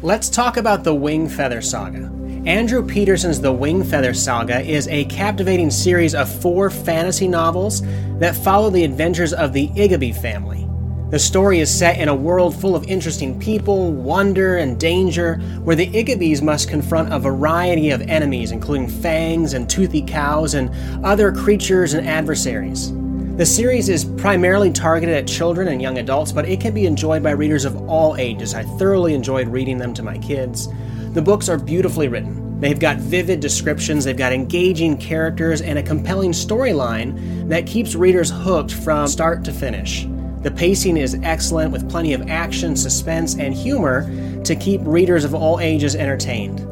Let's talk about the Wingfeather Saga. Andrew Peterson's The Wingfeather Saga is a captivating series of four fantasy novels that follow the adventures of the Igiby family. The story is set in a world full of interesting people, wonder, and danger, where the Igibys must confront a variety of enemies, including fangs and toothy cows and other creatures and adversaries. The series is primarily targeted at children and young adults, but it can be enjoyed by readers of all ages. I thoroughly enjoyed reading them to my kids. The books are beautifully written. They've got vivid descriptions, they've got engaging characters, and a compelling storyline that keeps readers hooked from start to finish. The pacing is excellent with plenty of action, suspense, and humor to keep readers of all ages entertained.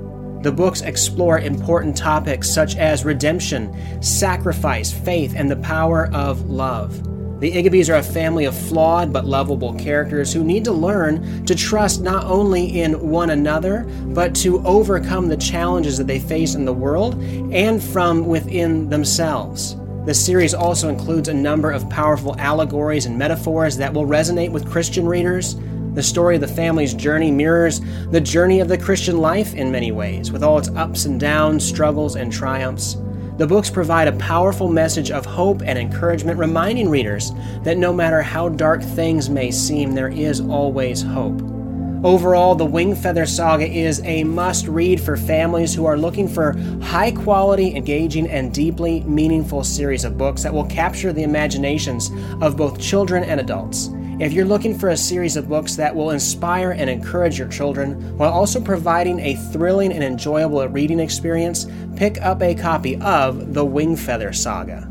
The books explore important topics such as redemption, sacrifice, faith, and the power of love. The Igibys are a family of flawed but lovable characters who need to learn to trust not only in one another, but to overcome the challenges that they face in the world and from within themselves. The series also includes a number of powerful allegories and metaphors that will resonate with Christian readers. The story of the family's journey mirrors the journey of the Christian life in many ways, with all its ups and downs, struggles, and triumphs. The books provide a powerful message of hope and encouragement, reminding readers that no matter how dark things may seem, there is always hope. Overall, the Wingfeather Saga is a must read for families who are looking for high quality, engaging, and deeply meaningful series of books that will capture the imaginations of both children and adults. If you're looking for a series of books that will inspire and encourage your children while also providing a thrilling and enjoyable reading experience, pick up a copy of The Wingfeather Saga.